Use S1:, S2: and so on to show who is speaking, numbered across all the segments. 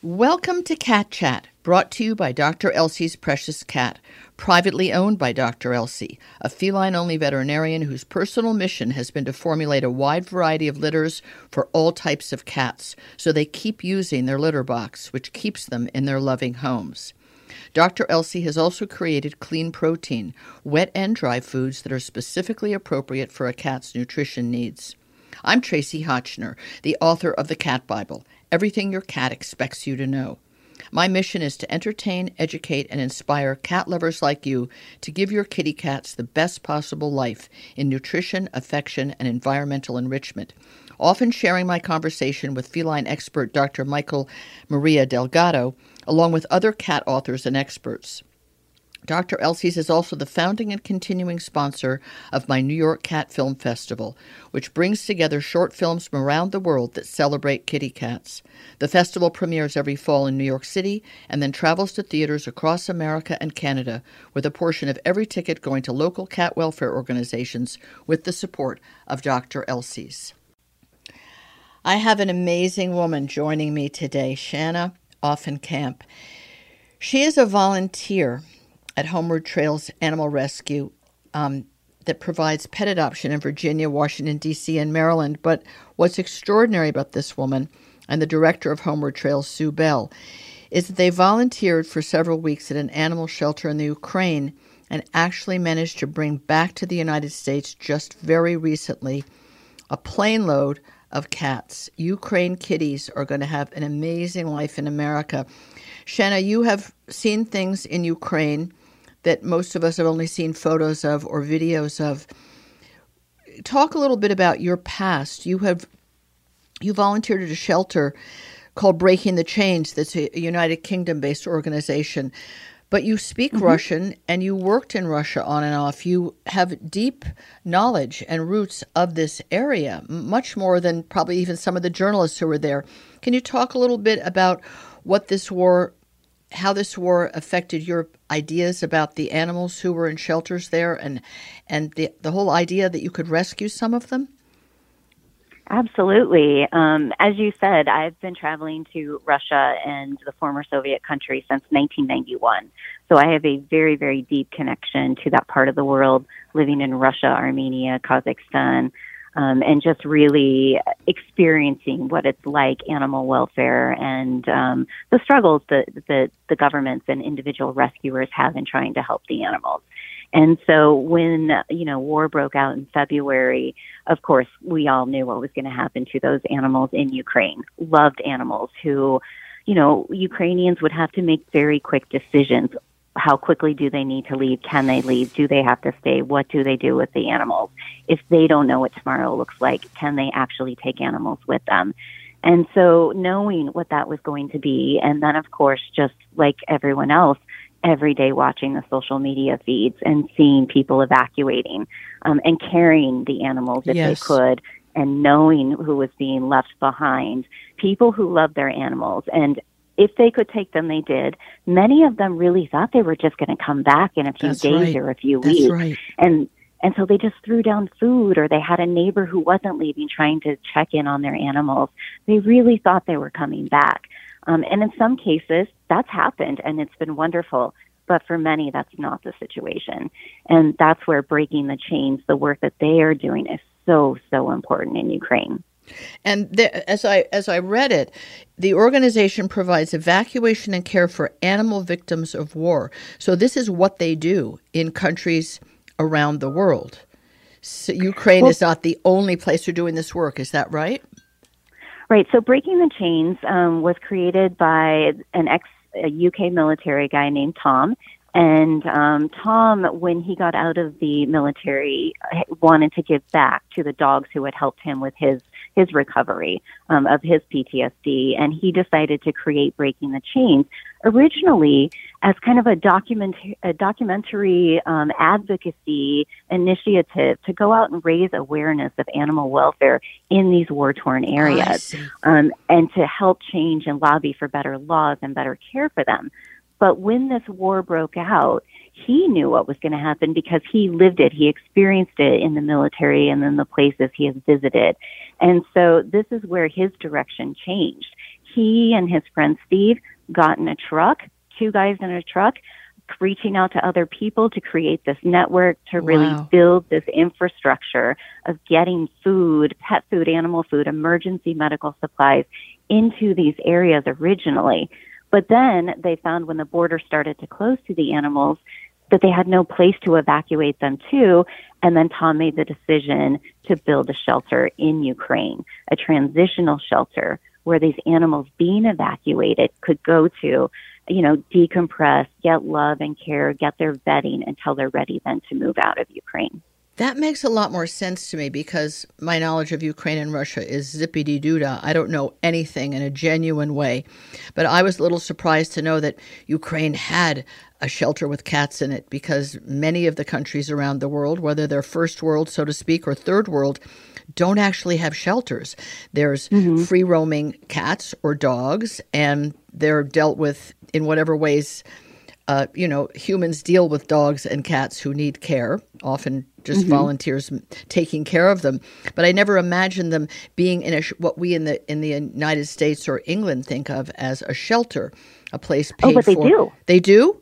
S1: Welcome to Cat Chat, brought to you by Dr. Elsey's Precious Cat, privately owned by Dr. Elsey, a feline only veterinarian whose personal mission has been to formulate a wide variety of litters for all types of cats so they keep using their litter box, which keeps them in their loving homes. Dr. Elsey has also created clean protein, wet and dry foods that are specifically appropriate for a cat's nutrition needs. I'm Tracie Hotchner, the author of the Cat Bible everything your cat expects you to know. My mission is to entertain, educate, and inspire cat lovers like you to give your kitty cats the best possible life in nutrition, affection, and environmental enrichment. Often sharing my conversation with feline expert Dr. Mikel Maria Delgado, along with other cat authors and experts. Dr. Elsey's is also the founding and continuing sponsor of my New York Cat Film Festival, which brings together short films from around the world that celebrate kitty cats. The festival premieres every fall in New York City and then travels to theaters across America and Canada, with a portion of every ticket going to local cat welfare organizations with the support of Dr. Elsey's. I have an amazing woman joining me today, Shana Aufenkamp. She is a volunteer at Homeward Trails Animal Rescue um, that provides pet adoption in Virginia, Washington, D.C., and Maryland. But what's extraordinary about this woman and the director of Homeward Trails, Sue Bell, is that they volunteered for several weeks at an animal shelter in the Ukraine and actually managed to bring back to the United States just very recently a plane load of cats. Ukraine kitties are going to have an amazing life in America. Shana, you have seen things in Ukraine that most of us have only seen photos of or videos of. Talk a little bit about your past. You have you volunteered at a shelter called Breaking the Chains. That's a United Kingdom based organization. But you speak mm-hmm. Russian and you worked in Russia on and off. You have deep knowledge and roots of this area, much more than probably even some of the journalists who were there. Can you talk a little bit about what this war how this war affected your ideas about the animals who were in shelters there and and the the whole idea that you could rescue some of them?
S2: Absolutely. Um, as you said, I've been traveling to Russia and the former Soviet country since 1991. So I have a very, very deep connection to that part of the world, living in Russia, Armenia, Kazakhstan, um, and just really experiencing what it's like animal welfare and um, the struggles that, that the governments and individual rescuers have in trying to help the animals. And so when, you know, war broke out in February, of course, we all knew what was going to happen to those animals in Ukraine, loved animals who, you know, Ukrainians would have to make very quick decisions how quickly do they need to leave? Can they leave? Do they have to stay? What do they do with the animals? If they don't know what tomorrow looks like, can they actually take animals with them? And so knowing what that was going to be, and then of course, just like everyone else, every day watching the social media feeds and seeing people evacuating um, and carrying the animals if yes. they could and knowing who was being left behind, people who love their animals. And if they could take them, they did. Many of them really thought they were just going to come back in a few That's days right. or a few
S1: That's
S2: weeks.
S1: Right.
S2: And and so they just threw down food or they had a neighbor who wasn't leaving trying to check in on their animals. They really thought they were coming back. Um, and in some cases, that's happened and it's been wonderful. But for many, that's not the situation. And that's where breaking the chains, the work that they are doing is so, so important in Ukraine.
S1: And the, as I as I read it, the organization provides evacuation and care for animal victims of war. So this is what they do in countries around the world. So Ukraine well, is not the only place they're doing this work. Is that right?
S2: Right. So Breaking the Chains um, was created by an ex UK military guy named Tom. And um, Tom, when he got out of the military, wanted to give back to the dogs who had helped him with his his recovery um, of his PTSD, and he decided to create Breaking the Chains originally as kind of a document a documentary um, advocacy initiative to go out and raise awareness of animal welfare in these war torn areas, um, and to help change and lobby for better laws and better care for them. But when this war broke out, he knew what was going to happen because he lived it. He experienced it in the military and in the places he has visited. And so this is where his direction changed. he and his friend Steve got in a truck, two guys in a truck, reaching out to other people to create this network to really
S1: Wow.
S2: build this infrastructure of getting food, pet food, animal food, emergency medical supplies into these areas originally. But then they found when the border started to close to the animals that they had no place to evacuate them to. And then Tom made the decision to build a shelter in Ukraine, a transitional shelter where these animals being evacuated could go to, you know, decompress, get love and care, get their vetting until they're ready then to move out of Ukraine.
S1: That makes a lot more sense to me because my knowledge of Ukraine and Russia is zippity doo dah. I don't know anything in a genuine way. But I was a little surprised to know that Ukraine had a shelter with cats in it because many of the countries around the world, whether they're first world, so to speak, or third world, don't actually have shelters. There's mm-hmm. free roaming cats or dogs, and they're dealt with in whatever ways uh, you know, humans deal with dogs and cats who need care, often just volunteers taking care of them. But I never imagined them being in a sh- what we in the in the United States or England think of as a shelter, a place paid
S2: Oh, but they
S1: for.
S2: do.
S1: They do.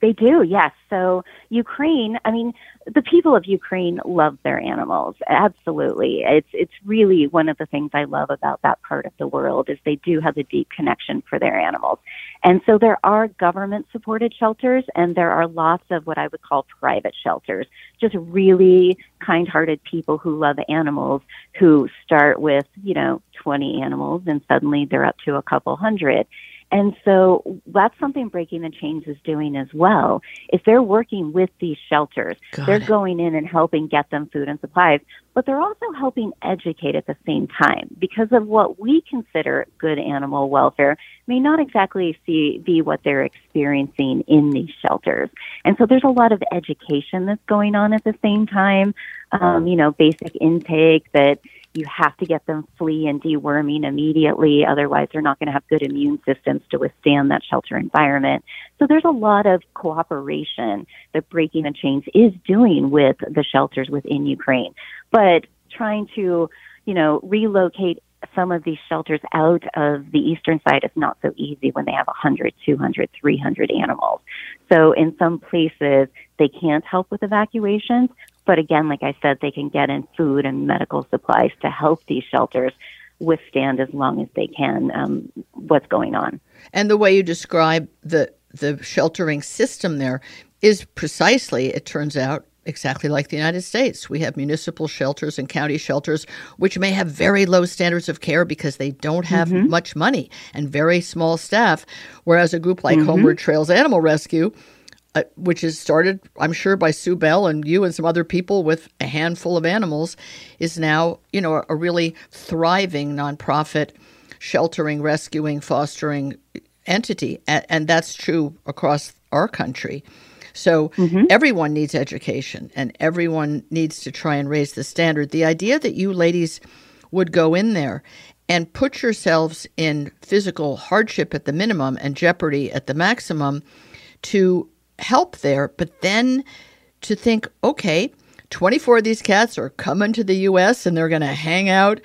S2: They do, yes. So Ukraine, I mean, the people of Ukraine love their animals. Absolutely. It's it's really one of the things I love about that part of the world is they do have a deep connection for their animals. And so there are government supported shelters and there are lots of what I would call private shelters. Just really kind-hearted people who love animals who start with, you know, 20 animals and suddenly they're up to a couple hundred. And so that's something Breaking the Chains is doing as well. If they're working with these shelters.
S1: Got
S2: they're
S1: it.
S2: going in and helping get them food and supplies, but they're also helping educate at the same time because of what we consider good animal welfare may not exactly see, be what they're experiencing in these shelters. And so there's a lot of education that's going on at the same time. Um, you know, basic intake that you have to get them flea and deworming immediately. Otherwise, they're not going to have good immune systems to withstand that shelter environment. So there's a lot of cooperation that Breaking the Chains is doing with the shelters within Ukraine. But trying to, you know, relocate some of these shelters out of the eastern side is not so easy when they have 100, 200, 300 animals. So in some places, they can't help with evacuations. But again, like I said, they can get in food and medical supplies to help these shelters withstand as long as they can um, what's going on.
S1: And the way you describe the the sheltering system there is precisely, it turns out, exactly like the United States. We have municipal shelters and county shelters, which may have very low standards of care because they don't have much money and very small staff. Whereas a group like Homeward Trails Animal Rescue, uh, which is started, I'm sure, by Sue Bell and you and some other people with a handful of animals, is now, you know, a, really thriving nonprofit sheltering, rescuing, fostering entity. And, and that's true across our country. So everyone needs education and everyone needs to try and raise the standard. The idea that you ladies would go in there and put yourselves in physical hardship at the minimum and jeopardy at the maximum to help there, but then to think, okay, 24 of these cats are coming to the U.S. and they're going to hang out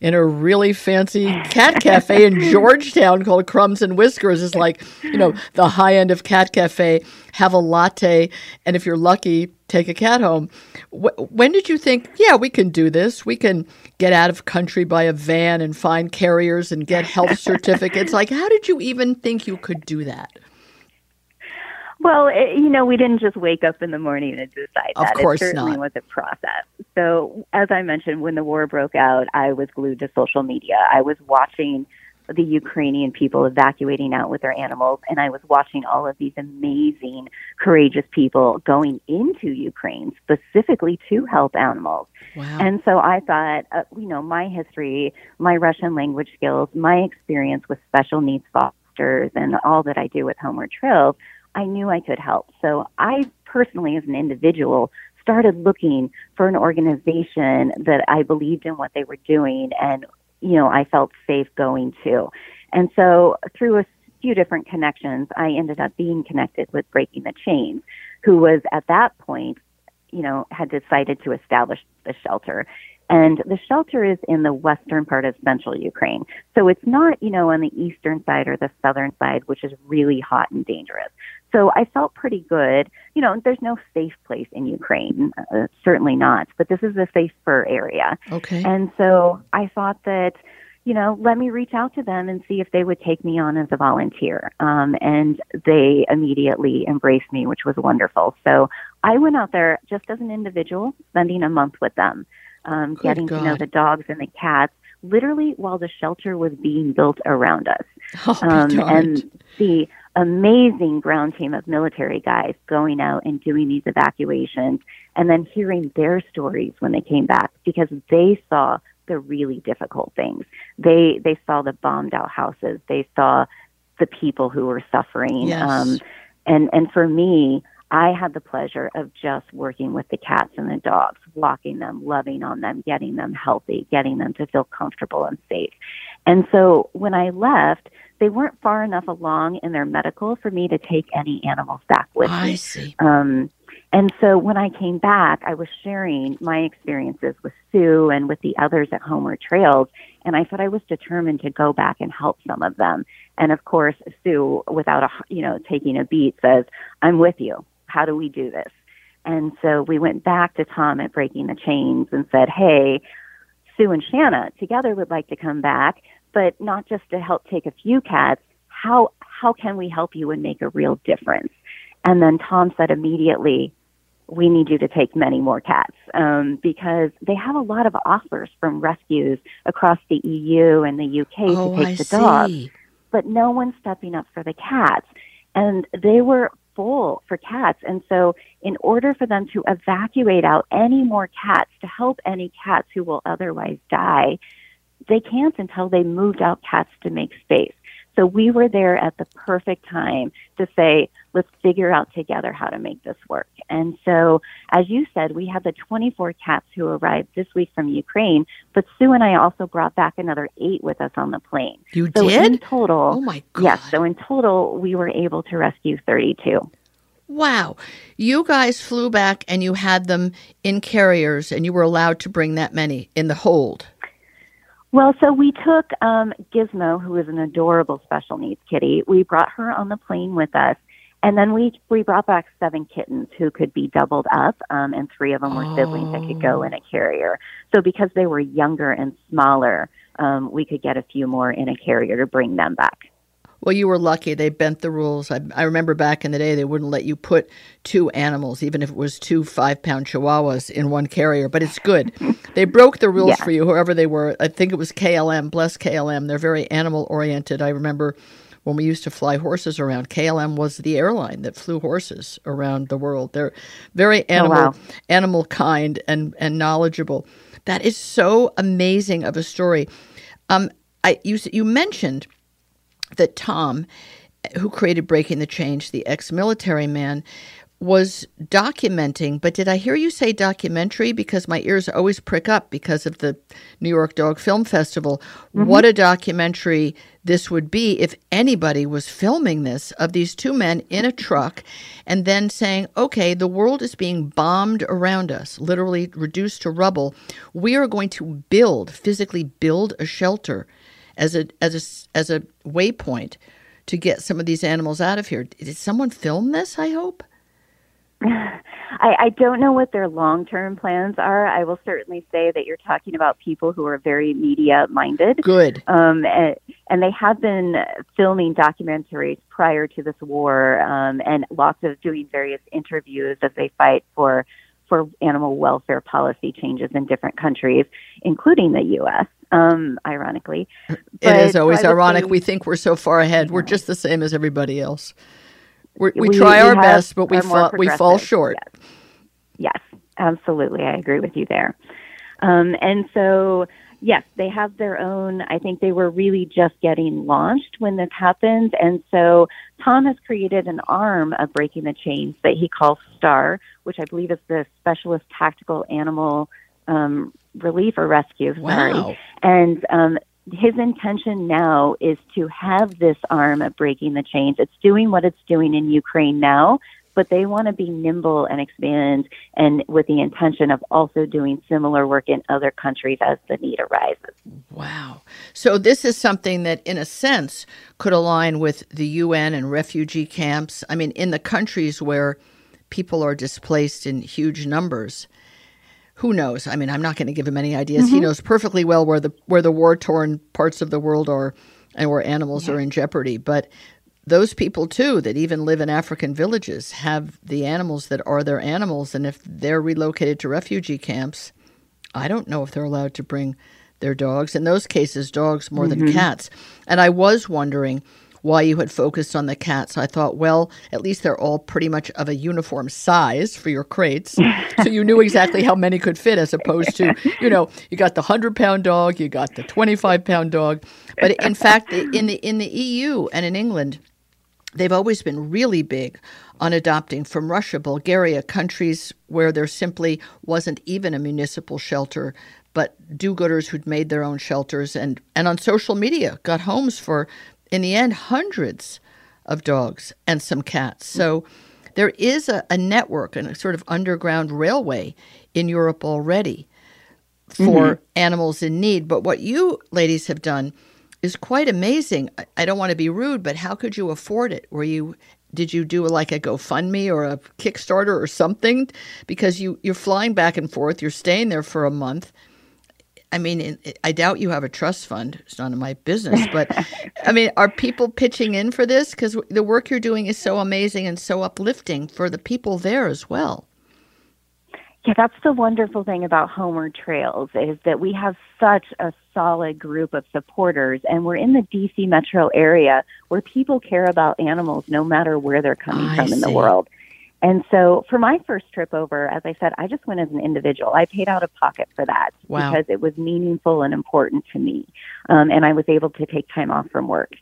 S1: in a really fancy cat cafe in Georgetown called Crumbs and Whiskers is like, you know, the high end of cat cafe. Have a latte, and if you're lucky, take a cat home. Wh- when did you think, yeah, we can do this? We can get out of country by a van and find carriers and get health certificates. Like, how did you even think you could do that?
S2: Well, it, you know, we didn't just wake up in the morning and decide
S1: Of
S2: that.
S1: course
S2: it certainly
S1: not.
S2: was a process. So, as I mentioned, when the war broke out, I was glued to social media. I was watching the Ukrainian people evacuating out with their animals, and I was watching all of these amazing, courageous people going into Ukraine specifically to help animals.
S1: Wow.
S2: And so I thought, uh, you know, my history, my Russian language skills, my experience with special needs fosters, and all that I do with Homeward Trails, I knew I could help. So I personally, as an individual, started looking for an organization that I believed in what they were doing and, you know, I felt safe going to. And so through a few different connections, I ended up being connected with Breaking the Chains, who was at that point, you know, had decided to establish the shelter. And the shelter is in the western part of central Ukraine. So it's not, you know, on the eastern side or the southern side, which is really hot and dangerous. So I felt pretty good. You know, there's no safe place in Ukraine, uh, certainly not, but this is a safer area.
S1: Okay.
S2: And so I thought that, you know, let me reach out to them and see if they would take me on as a volunteer. Um, and they immediately embraced me, which was wonderful. So I went out there just as an individual, spending a month with them um, getting
S1: God.
S2: to know the dogs and the cats, literally while the shelter was being built around us.
S1: Oh,
S2: um, and the amazing ground team of military guys going out and doing these evacuations and then hearing their stories when they came back because they saw the really difficult things. They they saw the bombed out houses. They saw the people who were suffering.
S1: Yes.
S2: Um, and and for me, I had the pleasure of just working with the cats and the dogs, walking them, loving on them, getting them healthy, getting them to feel comfortable and safe. And so when I left, they weren't far enough along in their medical for me to take any animals back with
S1: I
S2: me.
S1: see.
S2: Um, and so when I came back, I was sharing my experiences with Sue and with the others at Homeward Trails. And I thought I was determined to go back and help some of them. And of course, Sue, without a, you know, taking a beat says, I'm with you. How do we do this? And so we went back to Tom at Breaking the Chains and said, Hey, Sue and Shana together would like to come back, but not just to help take a few cats. How, how can we help you and make a real difference? And then Tom said immediately, we need you to take many more cats um, because they have a lot of offers from rescues across the EU and the UK
S1: oh,
S2: to take
S1: I
S2: the
S1: see.
S2: dogs, but no one's stepping up for the cats. And they were full for cats. And so, in order for them to evacuate out any more cats to help any cats who will otherwise die, they can't until they moved out cats to make space. So we were there at the perfect time to say, let's figure out together how to make this work. And so, as you said, we had the 24 cats who arrived this week from Ukraine, but Sue and I also brought back another eight with us on the plane.
S1: You
S2: So in
S1: did?
S2: total,
S1: Oh my God.
S2: yes. So in total, we were able to rescue 32.
S1: Wow. You guys flew back and you had them in carriers and you were allowed to bring that many in the hold.
S2: Well, so we took um, Gizmo, who is an adorable special needs kitty. We brought her on the plane with us, and then we we brought back seven kittens who could be doubled up, um, and three of them were siblings that could go in a carrier. So because they were younger and smaller, um, we could get a few more in a carrier to bring them back.
S1: Well, you were lucky. They bent the rules. I, I remember back in the day, they wouldn't let you put two animals, even if it was two five pound chihuahuas, in one carrier. But it's good. they broke the rules
S2: Yeah.
S1: for you, whoever they were. I think it was KLM. Bless KLM. They're very animal oriented. I remember when we used to fly horses around, KLM was the airline that flew horses around the world. They're very animal,
S2: wow.
S1: animal kind and, and knowledgeable. That is so amazing of a story. Um, I, you, you mentioned that Tom, who created Breaking the Chains, the ex military man, was documenting. But did I hear you say documentary? Because my ears always prick up because of the New York Dog Film Festival. Mm-hmm. What a documentary this would be if anybody was filming this of these two men in a truck and then saying, okay, the world is being bombed around us, literally reduced to rubble. We are going to build, physically build a shelter as a as a as a waypoint to get some of these animals out of here. Did someone film this? I hope.
S2: I, I don't know what their long term plans are. I will certainly say that you're talking about people who are very media minded.
S1: Good.
S2: Um, and, and they have been filming documentaries prior to this war um, and lots of doing various interviews as they fight for for animal welfare policy changes in different countries, including the U.S. Um, ironically,
S1: it
S2: But
S1: is always
S2: I
S1: ironic.
S2: say-
S1: we think we're so far ahead. We're just the same as everybody else. We're, we,
S2: We-
S1: try our best, but we fall, we fall short.
S2: Yes, absolutely. I agree with you there. Um, and so, yes, they have their own. I think they were really just getting launched when this happened. And so, Tom has created an arm of Breaking the Chains that he calls STAR, which I believe is the Specialist Tactical Animal um, Relief or Rescue. Sorry.
S1: Wow.
S2: And um, his intention now is to have this arm of breaking the chains. It's doing what it's doing in Ukraine now, but they want to be nimble and expand and with the intention of also doing similar work in other countries as the need arises.
S1: Wow. So this is something that in a sense could align with the UN and refugee camps. I mean in the countries where people are displaced in huge numbers who knows? I mean, I'm not going to give him any ideas. Mm-hmm. He knows perfectly well where the where the war torn parts of the world are and where animals yeah. are in jeopardy. But those people too that even live in African villages have the animals that are their animals, and if they're relocated to refugee camps, I don't know if they're allowed to bring their dogs. In those cases, dogs more mm-hmm. than cats. And I was wondering why you had focused on the cats. I thought, well, at least they're all pretty much of a uniform size for your crates. so you knew exactly how many could fit as opposed to, you know, you got the 100 pound dog, you got the 25 pound dog. But in fact, in the, in the EU and in England, they've always been really big on adopting from Russia, Bulgaria, countries where there simply wasn't even a municipal shelter, but do gooders who'd made their own shelters and, and on social media got homes for in the end, hundreds of dogs and some cats. So there is a, a network and a sort of underground railway in Europe already for mm-hmm. animals in need. But what you ladies have done is quite amazing. I, don't want to be rude, but how could you afford it? Were you did you do like a GoFundMe or a Kickstarter or something? Because you you're flying back and forth, you're staying there for a month. I mean, I doubt you have a trust fund. It's none of my business. But I mean, are people pitching in for this? Because the work you're doing is so amazing and so uplifting for the people there as well.
S2: Yeah, that's the wonderful thing about Homeward Trails is that we have such a solid group of supporters, and we're in the DC metro area where people care about animals no matter where they're coming I from see. in the world. And so for my first trip over, as I said, I just went as an individual. I paid out of pocket for that wow. because it was meaningful and important to me. Um, and I was able to take time off from work.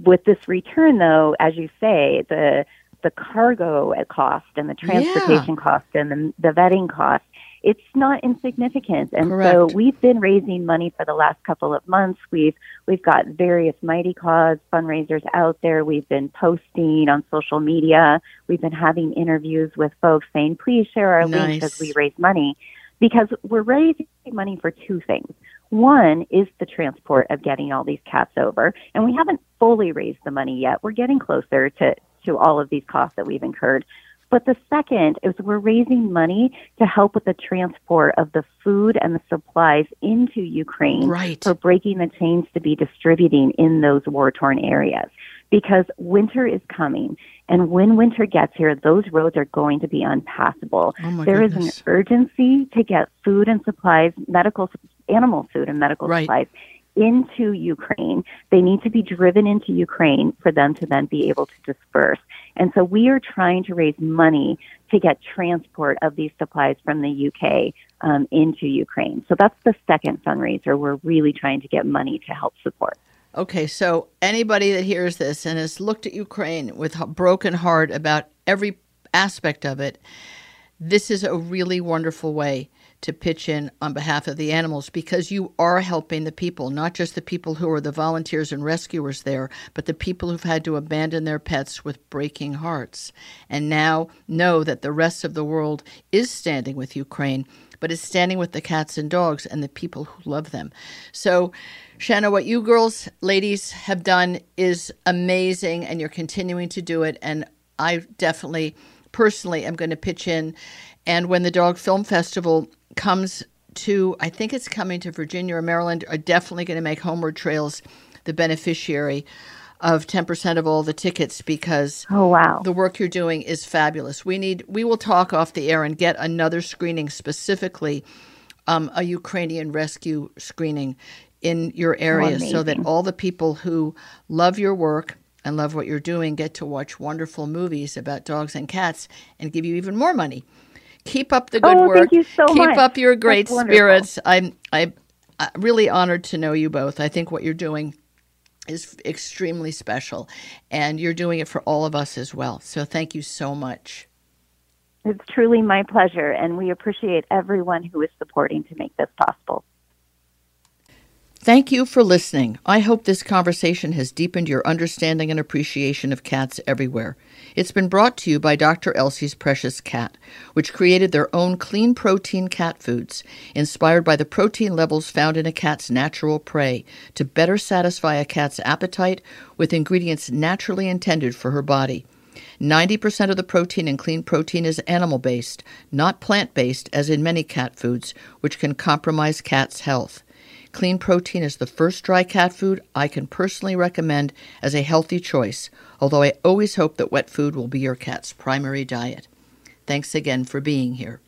S2: With this return, though, as you say, the the cargo cost and the transportation yeah. cost and the, the vetting cost it's not insignificant. And Correct. so we've been raising money for the last couple of months. We've we've got various Mighty Cause fundraisers out there. We've been posting on social media. We've been having interviews with folks saying, "Please share our nice. link as we raise money," because we're raising money for two things. One is the transport of getting all these cats over, and we haven't fully raised the money yet. We're getting closer to to all of these costs that we've incurred. But the second is we're raising money to help with the transport of the food and the supplies into Ukraine
S1: right.
S2: for breaking the chains to be distributing in those war torn areas. Because winter is coming, and when winter gets here, those roads are going to be unpassable.
S1: Oh
S2: there
S1: goodness.
S2: is an urgency to get food and supplies, medical, animal food and medical
S1: right.
S2: supplies into Ukraine. They need to be driven into Ukraine for them to then be able to disperse. And so we are trying to raise money to get transport of these supplies from the UK um, into Ukraine. So that's the second fundraiser. We're really trying to get money to help support.
S1: Okay, so anybody that hears this and has looked at Ukraine with a broken heart about every aspect of it, this is a really wonderful way to pitch in on behalf of the animals because you are helping the people, not just the people who are the volunteers and rescuers there, but the people who've had to abandon their pets with breaking hearts and now know that the rest of the world is standing with Ukraine, but is standing with the cats and dogs and the people who love them. So, Shana, what you girls, ladies, have done is amazing, and you're continuing to do it. And I definitely, personally, am going to pitch in. And when the Dog Film Festival comes to, I think it's coming to Virginia or Maryland, are definitely going to make Homeward Trails the beneficiary of 10% of all the tickets because
S2: oh wow.
S1: the work you're doing is fabulous. We need we will talk off the air and get another screening specifically um, a ukrainian rescue screening in your area
S2: oh,
S1: so that all the people who love your work and love what you're doing get to watch wonderful movies about dogs and cats and give you even more money Keep up the good
S2: oh,
S1: work.
S2: Thank you so
S1: Keep
S2: much.
S1: up your great spirits. I'm I I'm really honored to know you both. I think what you're doing is extremely special, and you're doing it for all of us as well. So thank you so much.
S2: It's truly my pleasure, and we appreciate everyone who is supporting to make this possible.
S1: Thank you for listening. I hope this conversation has deepened your understanding and appreciation of cats everywhere. It's been brought to you by Dr. Elsey's Precious Cat, which created their own clean protein cat foods, inspired by the protein levels found in a cat's natural prey, to better satisfy a cat's appetite with ingredients naturally intended for her body. 90% of the protein in clean protein is animal based, not plant based, as in many cat foods, which can compromise cats' health. Clean protein is the first dry cat food I can personally recommend as a healthy choice, although I always hope that wet food will be your cat's primary diet. Thanks again for being here.